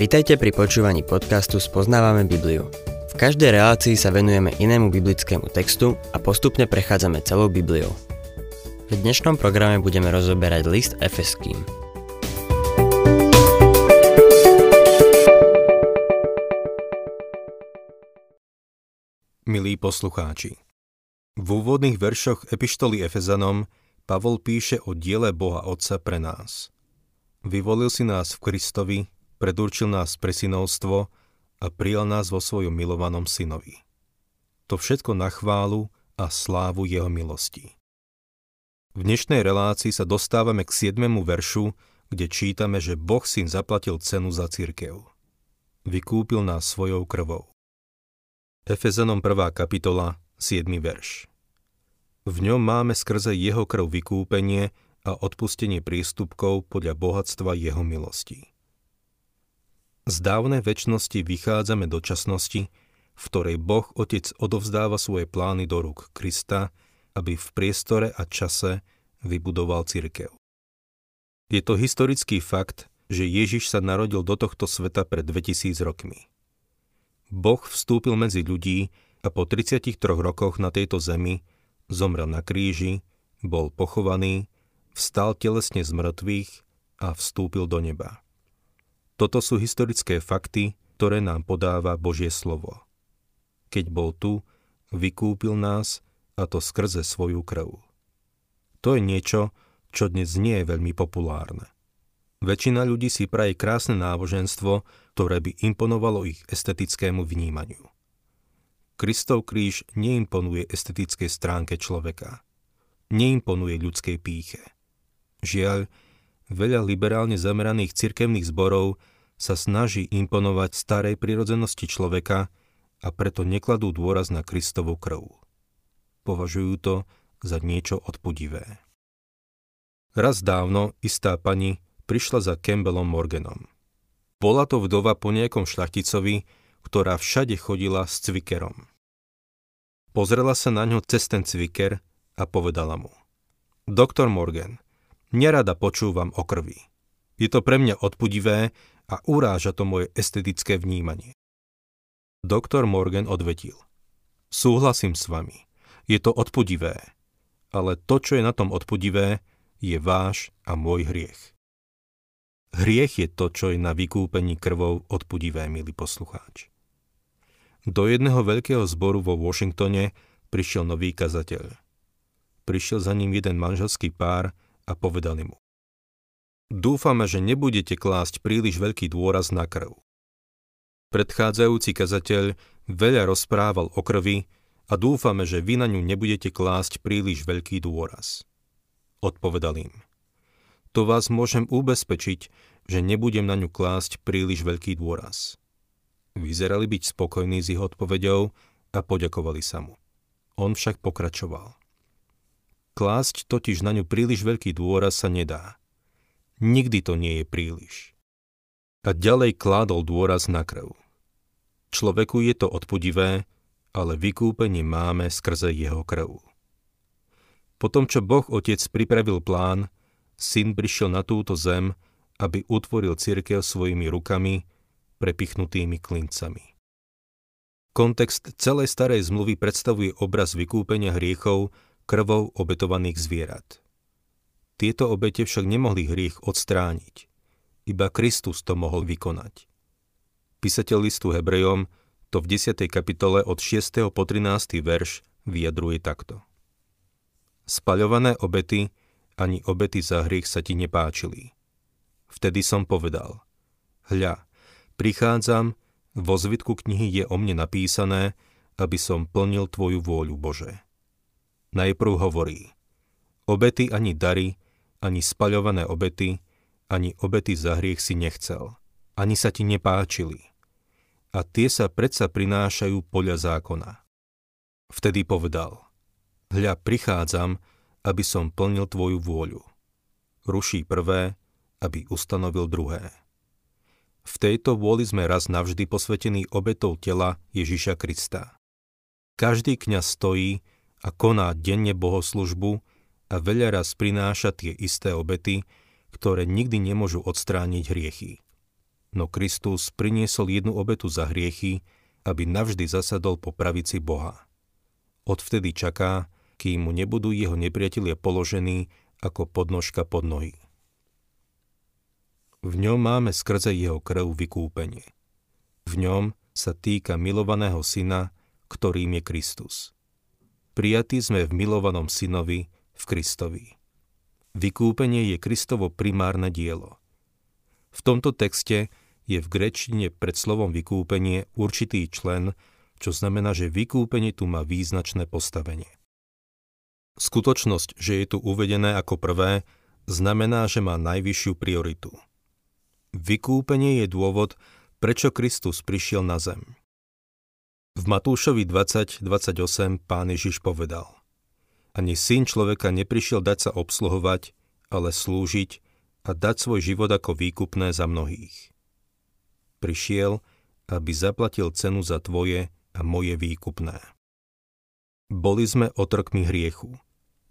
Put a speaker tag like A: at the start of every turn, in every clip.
A: Vitajte pri počúvaní podcastu Spoznávame Bibliu. V každej relácii sa venujeme inému biblickému textu a postupne prechádzame celou Bibliou. V dnešnom programe budeme rozoberať list Efeským.
B: Milí poslucháči, v úvodných veršoch epištoly Efezanom Pavol píše o diele Boha Otca pre nás. Vyvolil si nás v Kristovi, predurčil nás pre synovstvo a prijal nás vo svojom milovanom synovi. To všetko na chválu a slávu jeho milosti. V dnešnej relácii sa dostávame k 7. veršu, kde čítame, že Boh syn zaplatil cenu za církev. Vykúpil nás svojou krvou. Efezanom 1. kapitola, 7. verš. V ňom máme skrze jeho krv vykúpenie a odpustenie prístupkov podľa bohatstva jeho milosti. Z dávnej väčšnosti vychádzame do časnosti, v ktorej Boh Otec odovzdáva svoje plány do rúk Krista, aby v priestore a čase vybudoval cirkev. Je to historický fakt, že Ježiš sa narodil do tohto sveta pred 2000 rokmi. Boh vstúpil medzi ľudí a po 33 rokoch na tejto zemi zomrel na kríži, bol pochovaný, vstal telesne z mŕtvych a vstúpil do neba. Toto sú historické fakty, ktoré nám podáva Božie slovo. Keď bol tu, vykúpil nás a to skrze svoju krv. To je niečo, čo dnes nie je veľmi populárne. Väčšina ľudí si praje krásne náboženstvo, ktoré by imponovalo ich estetickému vnímaniu. Kristov kríž neimponuje estetickej stránke človeka. Neimponuje ľudskej píche. Žiaľ, veľa liberálne zameraných cirkevných zborov sa snaží imponovať starej prirodzenosti človeka a preto nekladú dôraz na Kristovu krv považujú to za niečo odpudivé. Raz dávno istá pani prišla za Campbellom Morganom. Bola to vdova po nejakom šlachticovi, ktorá všade chodila s cvikerom. Pozrela sa na ňo cez ten cviker a povedala mu. Doktor Morgan, nerada počúvam o krvi. Je to pre mňa odpudivé a uráža to moje estetické vnímanie. Doktor Morgan odvetil. Súhlasím s vami. Je to odpudivé. Ale to, čo je na tom odpudivé, je váš a môj hriech. Hriech je to, čo je na vykúpení krvou odpudivé, milý poslucháč. Do jedného veľkého zboru vo Washingtone prišiel nový kazateľ. Prišiel za ním jeden manželský pár a povedali mu. Dúfame, že nebudete klásť príliš veľký dôraz na krv. Predchádzajúci kazateľ veľa rozprával o krvi, a dúfame, že vy na ňu nebudete klásť príliš veľký dôraz. Odpovedal im. To vás môžem ubezpečiť, že nebudem na ňu klásť príliš veľký dôraz. Vyzerali byť spokojní s jeho odpovedou a poďakovali sa mu. On však pokračoval. Klásť totiž na ňu príliš veľký dôraz sa nedá. Nikdy to nie je príliš. A ďalej kládol dôraz na krv. Človeku je to odpudivé, ale vykúpenie máme skrze jeho krv. Potom, čo Boh Otec pripravil plán, Syn prišiel na túto zem, aby utvoril církev svojimi rukami, prepichnutými klincami. Kontext celej starej zmluvy predstavuje obraz vykúpenia hriechov krvou obetovaných zvierat. Tieto obete však nemohli hriech odstrániť. Iba Kristus to mohol vykonať. Písateľ listu Hebrejom to v 10. kapitole od 6. po 13. verš vyjadruje takto. Spaľované obety ani obety za hriech sa ti nepáčili. Vtedy som povedal, hľa, prichádzam, vo zvitku knihy je o mne napísané, aby som plnil tvoju vôľu, Bože. Najprv hovorí, obety ani dary, ani spaľované obety, ani obety za hriech si nechcel, ani sa ti nepáčili a tie sa predsa prinášajú podľa zákona. Vtedy povedal, hľa prichádzam, aby som plnil tvoju vôľu. Ruší prvé, aby ustanovil druhé. V tejto vôli sme raz navždy posvetení obetou tela Ježiša Krista. Každý kňaz stojí a koná denne bohoslužbu a veľa raz prináša tie isté obety, ktoré nikdy nemôžu odstrániť hriechy. No Kristus priniesol jednu obetu za hriechy, aby navždy zasadol po pravici Boha. Odvtedy čaká, kým mu nebudú jeho nepriatelia položení ako podnožka pod nohy. V ňom máme skrze jeho krv vykúpenie. V ňom sa týka milovaného syna, ktorým je Kristus. Prijatí sme v milovanom synovi, v Kristovi. Vykúpenie je Kristovo primárne dielo. V tomto texte je v grečtine pred slovom vykúpenie určitý člen, čo znamená, že vykúpenie tu má význačné postavenie. Skutočnosť, že je tu uvedené ako prvé, znamená, že má najvyššiu prioritu. Vykúpenie je dôvod, prečo Kristus prišiel na zem. V Matúšovi 20.28 pán Ježiš povedal ani syn človeka neprišiel dať sa obsluhovať, ale slúžiť a dať svoj život ako výkupné za mnohých. Prišiel, aby zaplatil cenu za tvoje a moje výkupné. Boli sme otrokmi hriechu.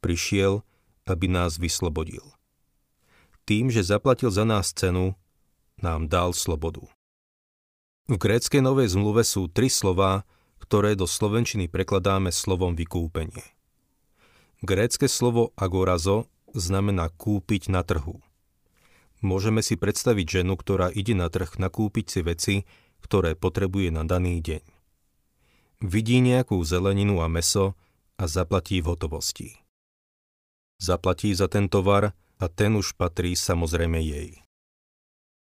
B: Prišiel, aby nás vyslobodil. Tým, že zaplatil za nás cenu, nám dal slobodu. V gréckej novej zmluve sú tri slová, ktoré do slovenčiny prekladáme slovom vykúpenie. Grécke slovo agorazo znamená kúpiť na trhu. Môžeme si predstaviť ženu, ktorá ide na trh nakúpiť si veci, ktoré potrebuje na daný deň. Vidí nejakú zeleninu a meso a zaplatí v hotovosti. Zaplatí za ten tovar a ten už patrí samozrejme jej.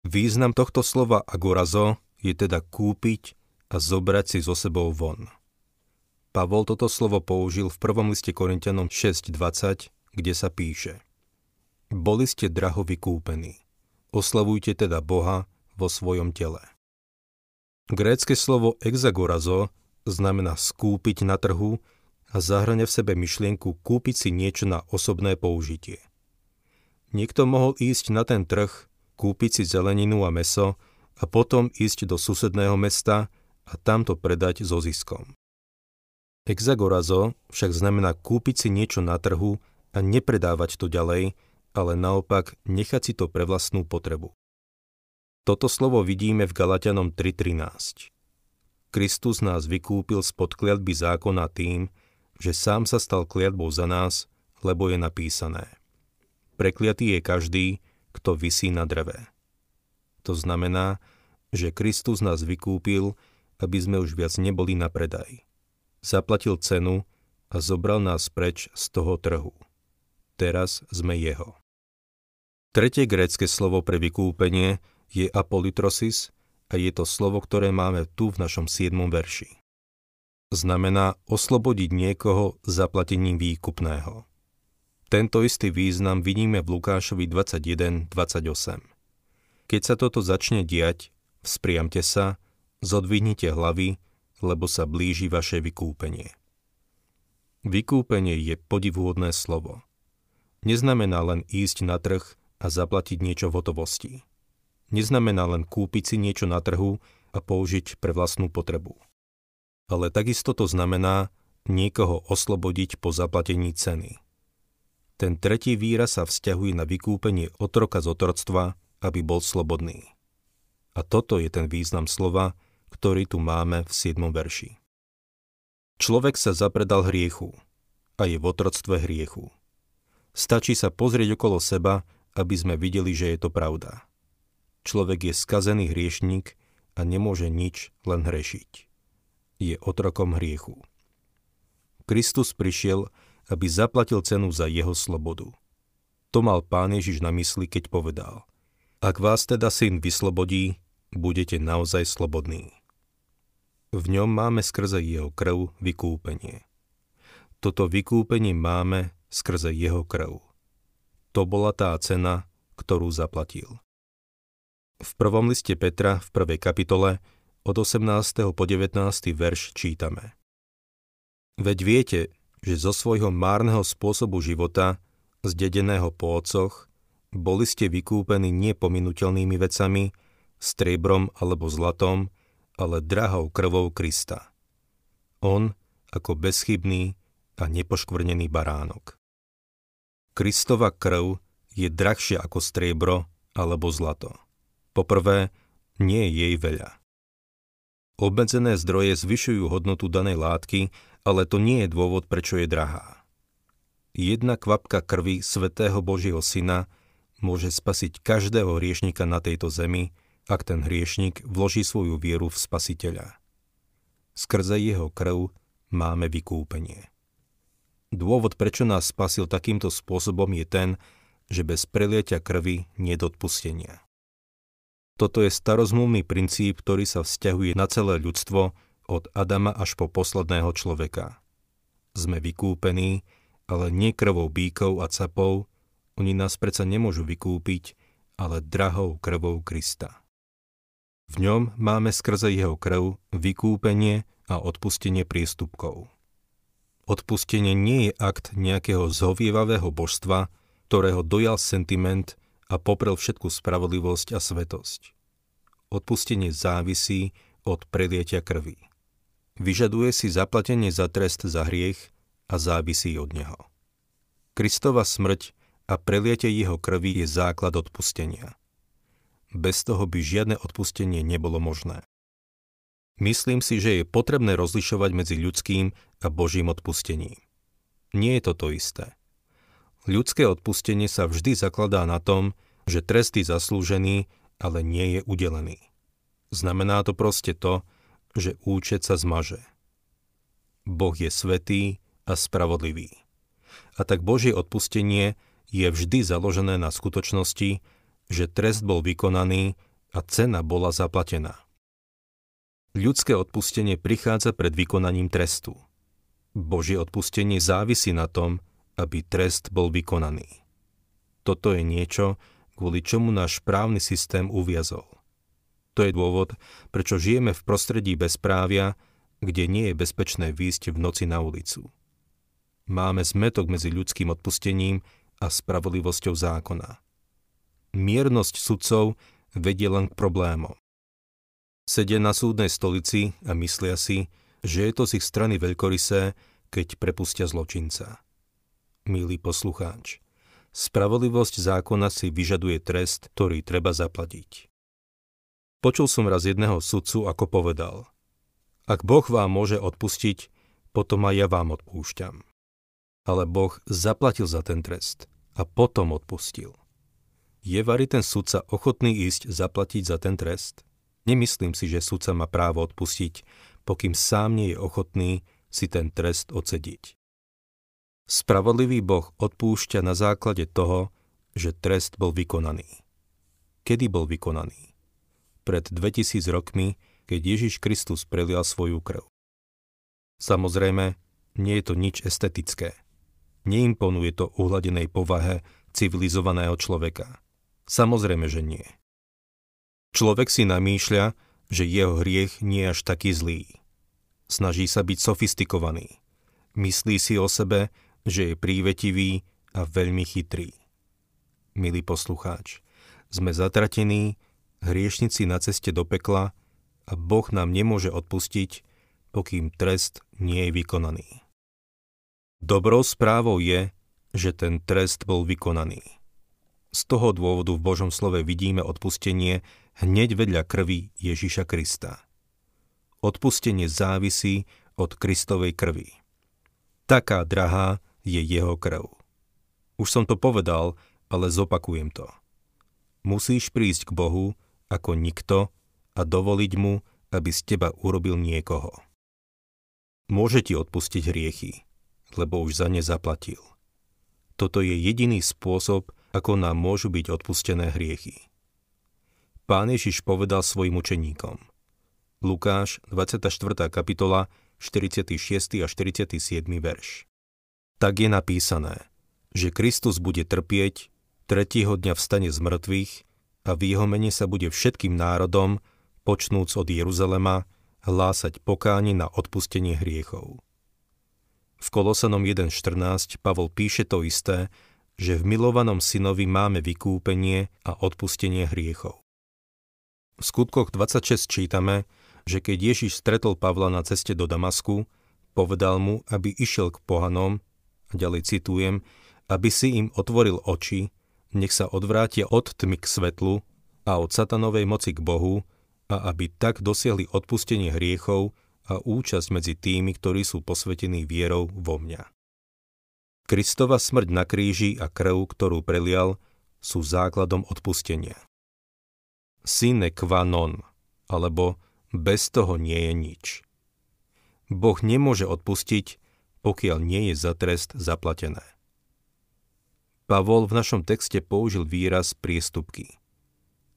B: Význam tohto slova agorazo je teda kúpiť a zobrať si so sebou von. Pavol toto slovo použil v prvom liste Korintianom 6.20, kde sa píše Boli ste draho vykúpení. Oslavujte teda Boha vo svojom tele. Grécke slovo exagorazo znamená skúpiť na trhu a zahrania v sebe myšlienku kúpiť si niečo na osobné použitie. Niekto mohol ísť na ten trh, kúpiť si zeleninu a meso a potom ísť do susedného mesta a tamto predať so ziskom. Exagorazo však znamená kúpiť si niečo na trhu a nepredávať to ďalej, ale naopak nechať si to pre vlastnú potrebu. Toto slovo vidíme v Galatianom 3.13. Kristus nás vykúpil spod kliatby zákona tým, že sám sa stal kliatbou za nás, lebo je napísané. Prekliatý je každý, kto visí na dreve. To znamená, že Kristus nás vykúpil, aby sme už viac neboli na predaj zaplatil cenu a zobral nás preč z toho trhu. Teraz sme jeho. Tretie grécke slovo pre vykúpenie je apolitrosis a je to slovo, ktoré máme tu v našom 7. verši. Znamená oslobodiť niekoho zaplatením výkupného. Tento istý význam vidíme v Lukášovi 21.28. Keď sa toto začne diať, vzpriamte sa, zodvihnite hlavy lebo sa blíži vaše vykúpenie. Vykúpenie je podivúhodné slovo. Neznamená len ísť na trh a zaplatiť niečo v hotovosti. Neznamená len kúpiť si niečo na trhu a použiť pre vlastnú potrebu. Ale takisto to znamená niekoho oslobodiť po zaplatení ceny. Ten tretí výraz sa vzťahuje na vykúpenie otroka z otroctva, aby bol slobodný. A toto je ten význam slova, ktorý tu máme v 7. verši. Človek sa zapredal hriechu a je v otroctve hriechu. Stačí sa pozrieť okolo seba, aby sme videli, že je to pravda. Človek je skazený hriešník a nemôže nič, len hrešiť. Je otrokom hriechu. Kristus prišiel, aby zaplatil cenu za jeho slobodu. To mal pán Ježiš na mysli, keď povedal Ak vás teda syn vyslobodí, budete naozaj slobodní. V ňom máme skrze jeho krv vykúpenie. Toto vykúpenie máme skrze jeho krv. To bola tá cena, ktorú zaplatil. V prvom liste Petra v prvej kapitole od 18. po 19. verš čítame. Veď viete, že zo svojho márneho spôsobu života, zdedeného po ococh, boli ste vykúpení nepominutelnými vecami, striebrom alebo zlatom, ale drahou krvou Krista. On ako bezchybný a nepoškvrnený baránok. Kristova krv je drahšia ako striebro alebo zlato. Poprvé, nie je jej veľa. Obmedzené zdroje zvyšujú hodnotu danej látky, ale to nie je dôvod, prečo je drahá. Jedna kvapka krvi svetého Božieho Syna môže spasiť každého hriešnika na tejto zemi, ak ten hriešnik vloží svoju vieru v Spasiteľa. Skrze jeho krv máme vykúpenie. Dôvod, prečo nás spasil takýmto spôsobom je ten, že bez prelietia krvi nie odpustenia. Toto je starozmluvný princíp, ktorý sa vzťahuje na celé ľudstvo od Adama až po posledného človeka. Sme vykúpení, ale nie krvou bíkov a capov, oni nás predsa nemôžu vykúpiť, ale drahou krvou Krista. V ňom máme skrze jeho krv vykúpenie a odpustenie priestupkov. Odpustenie nie je akt nejakého zhovievavého božstva, ktorého dojal sentiment a poprel všetku spravodlivosť a svetosť. Odpustenie závisí od prelietia krvi. Vyžaduje si zaplatenie za trest za hriech a závisí od neho. Kristova smrť a prelietie jeho krvi je základ odpustenia. Bez toho by žiadne odpustenie nebolo možné. Myslím si, že je potrebné rozlišovať medzi ľudským a Božím odpustením. Nie je to to isté. Ľudské odpustenie sa vždy zakladá na tom, že trest je zaslúžený, ale nie je udelený. Znamená to proste to, že účet sa zmaže. Boh je svetý a spravodlivý. A tak Božie odpustenie je vždy založené na skutočnosti, že trest bol vykonaný a cena bola zaplatená. Ľudské odpustenie prichádza pred vykonaním trestu. Božie odpustenie závisí na tom, aby trest bol vykonaný. Toto je niečo, kvôli čomu náš právny systém uviazol. To je dôvod, prečo žijeme v prostredí bezprávia, kde nie je bezpečné výjsť v noci na ulicu. Máme zmetok medzi ľudským odpustením a spravodlivosťou zákona. Miernosť sudcov vedie len k problémom. Sedia na súdnej stolici a myslia si, že je to z ich strany veľkorysé, keď prepustia zločinca milý poslucháč. Spravodlivosť zákona si vyžaduje trest, ktorý treba zaplatiť. Počul som raz jedného sudcu, ako povedal. Ak Boh vám môže odpustiť, potom aj ja vám odpúšťam. Ale Boh zaplatil za ten trest a potom odpustil. Je vari ten sudca ochotný ísť zaplatiť za ten trest? Nemyslím si, že sudca má právo odpustiť, pokým sám nie je ochotný si ten trest odsediť. Spravodlivý Boh odpúšťa na základe toho, že trest bol vykonaný. Kedy bol vykonaný? Pred 2000 rokmi, keď Ježiš Kristus prelial svoju krv. Samozrejme, nie je to nič estetické. Neimponuje to uhladenej povahe civilizovaného človeka. Samozrejme, že nie. Človek si namýšľa, že jeho hriech nie je až taký zlý. Snaží sa byť sofistikovaný. Myslí si o sebe, že je prívetivý a veľmi chytrý. Milý poslucháč, sme zatratení, hriešnici na ceste do pekla a Boh nám nemôže odpustiť, pokým trest nie je vykonaný. Dobrou správou je, že ten trest bol vykonaný. Z toho dôvodu v Božom slove vidíme odpustenie hneď vedľa krvi Ježiša Krista. Odpustenie závisí od Kristovej krvi. Taká drahá je jeho krv. Už som to povedal, ale zopakujem to. Musíš prísť k Bohu ako nikto a dovoliť mu, aby z teba urobil niekoho. Môže ti odpustiť hriechy, lebo už za ne zaplatil. Toto je jediný spôsob, ako nám môžu byť odpustené hriechy. Pán Ježiš povedal svojim učeníkom. Lukáš, 24. kapitola, 46. a 47. verš tak je napísané, že Kristus bude trpieť, tretieho dňa vstane z mŕtvych a v jeho mene sa bude všetkým národom, počnúc od Jeruzalema, hlásať pokáni na odpustenie hriechov. V Kolosanom 1.14 Pavol píše to isté, že v milovanom synovi máme vykúpenie a odpustenie hriechov. V skutkoch 26 čítame, že keď Ježiš stretol Pavla na ceste do Damasku, povedal mu, aby išiel k pohanom ďalej citujem, aby si im otvoril oči, nech sa odvrátia od tmy k svetlu a od satanovej moci k Bohu a aby tak dosiahli odpustenie hriechov a účasť medzi tými, ktorí sú posvetení vierou vo mňa. Kristova smrť na kríži a krv, ktorú prelial, sú základom odpustenia. Sine qua non, alebo bez toho nie je nič. Boh nemôže odpustiť, pokiaľ nie je za trest zaplatené. Pavol v našom texte použil výraz priestupky.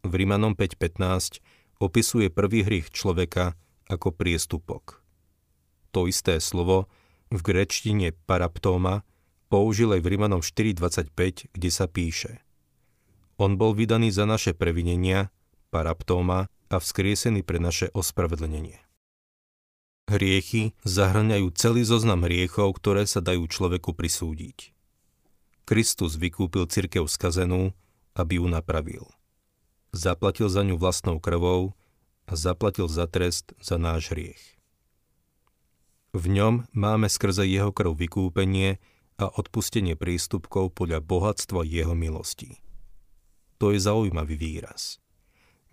B: V Rimanom 5.15 opisuje prvý hriech človeka ako priestupok. To isté slovo v grečtine paraptóma použil aj v Rimanom 4.25, kde sa píše On bol vydaný za naše previnenia, paraptóma, a vzkriesený pre naše ospravedlnenie. Hriechy zahrňajú celý zoznam hriechov, ktoré sa dajú človeku prisúdiť. Kristus vykúpil cirkev skazenú, aby ju napravil. Zaplatil za ňu vlastnou krvou a zaplatil za trest za náš hriech. V ňom máme skrze jeho krv vykúpenie a odpustenie prístupkov podľa bohatstva jeho milosti. To je zaujímavý výraz.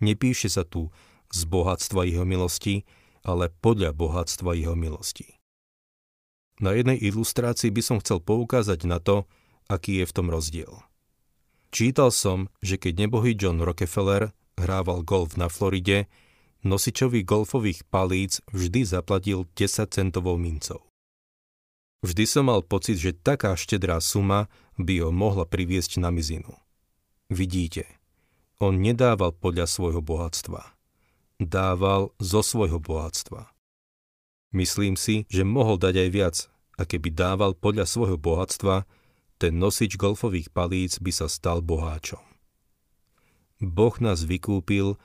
B: Nepíše sa tu z bohatstva jeho milosti, ale podľa bohatstva jeho milosti. Na jednej ilustrácii by som chcel poukázať na to, aký je v tom rozdiel. Čítal som, že keď nebohý John Rockefeller hrával golf na Floride, nosičovi golfových palíc vždy zaplatil 10 centovou mincov. Vždy som mal pocit, že taká štedrá suma by ho mohla priviesť na mizinu. Vidíte, on nedával podľa svojho bohatstva dával zo svojho bohatstva. Myslím si, že mohol dať aj viac, a keby dával podľa svojho bohatstva, ten nosič golfových palíc by sa stal boháčom. Boh nás vykúpil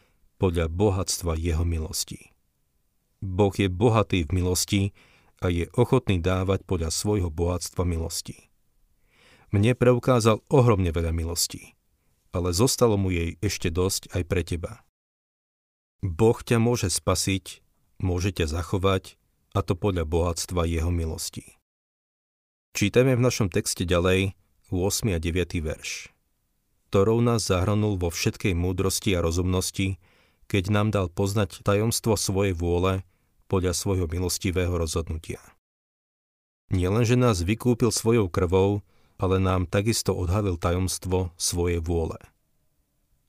B: podľa bohatstva jeho milosti. Boh je bohatý v milosti a je ochotný dávať podľa svojho bohatstva milosti. Mne preukázal ohromne veľa milostí, ale zostalo mu jej ešte dosť aj pre teba. Boh ťa môže spasiť, môže ťa zachovať, a to podľa bohatstva jeho milosti. Čítame v našom texte ďalej 8. a 9. verš. Ktorou nás zahrnul vo všetkej múdrosti a rozumnosti, keď nám dal poznať tajomstvo svojej vôle podľa svojho milostivého rozhodnutia. Nielenže nás vykúpil svojou krvou, ale nám takisto odhalil tajomstvo svojej vôle.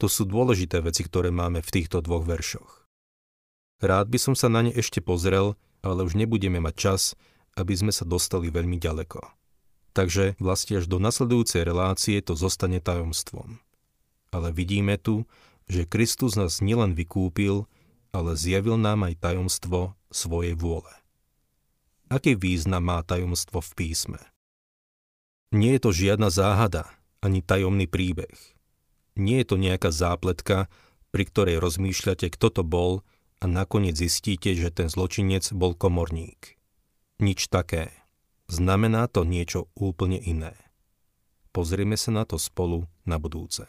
B: To sú dôležité veci, ktoré máme v týchto dvoch veršoch. Rád by som sa na ne ešte pozrel, ale už nebudeme mať čas, aby sme sa dostali veľmi ďaleko. Takže vlastne až do nasledujúcej relácie to zostane tajomstvom. Ale vidíme tu, že Kristus nás nielen vykúpil, ale zjavil nám aj tajomstvo svojej vôle. Aký význam má tajomstvo v písme? Nie je to žiadna záhada, ani tajomný príbeh. Nie je to nejaká zápletka, pri ktorej rozmýšľate, kto to bol a nakoniec zistíte, že ten zločinec bol komorník. Nič také. Znamená to niečo úplne iné. Pozrieme sa na to spolu na budúce.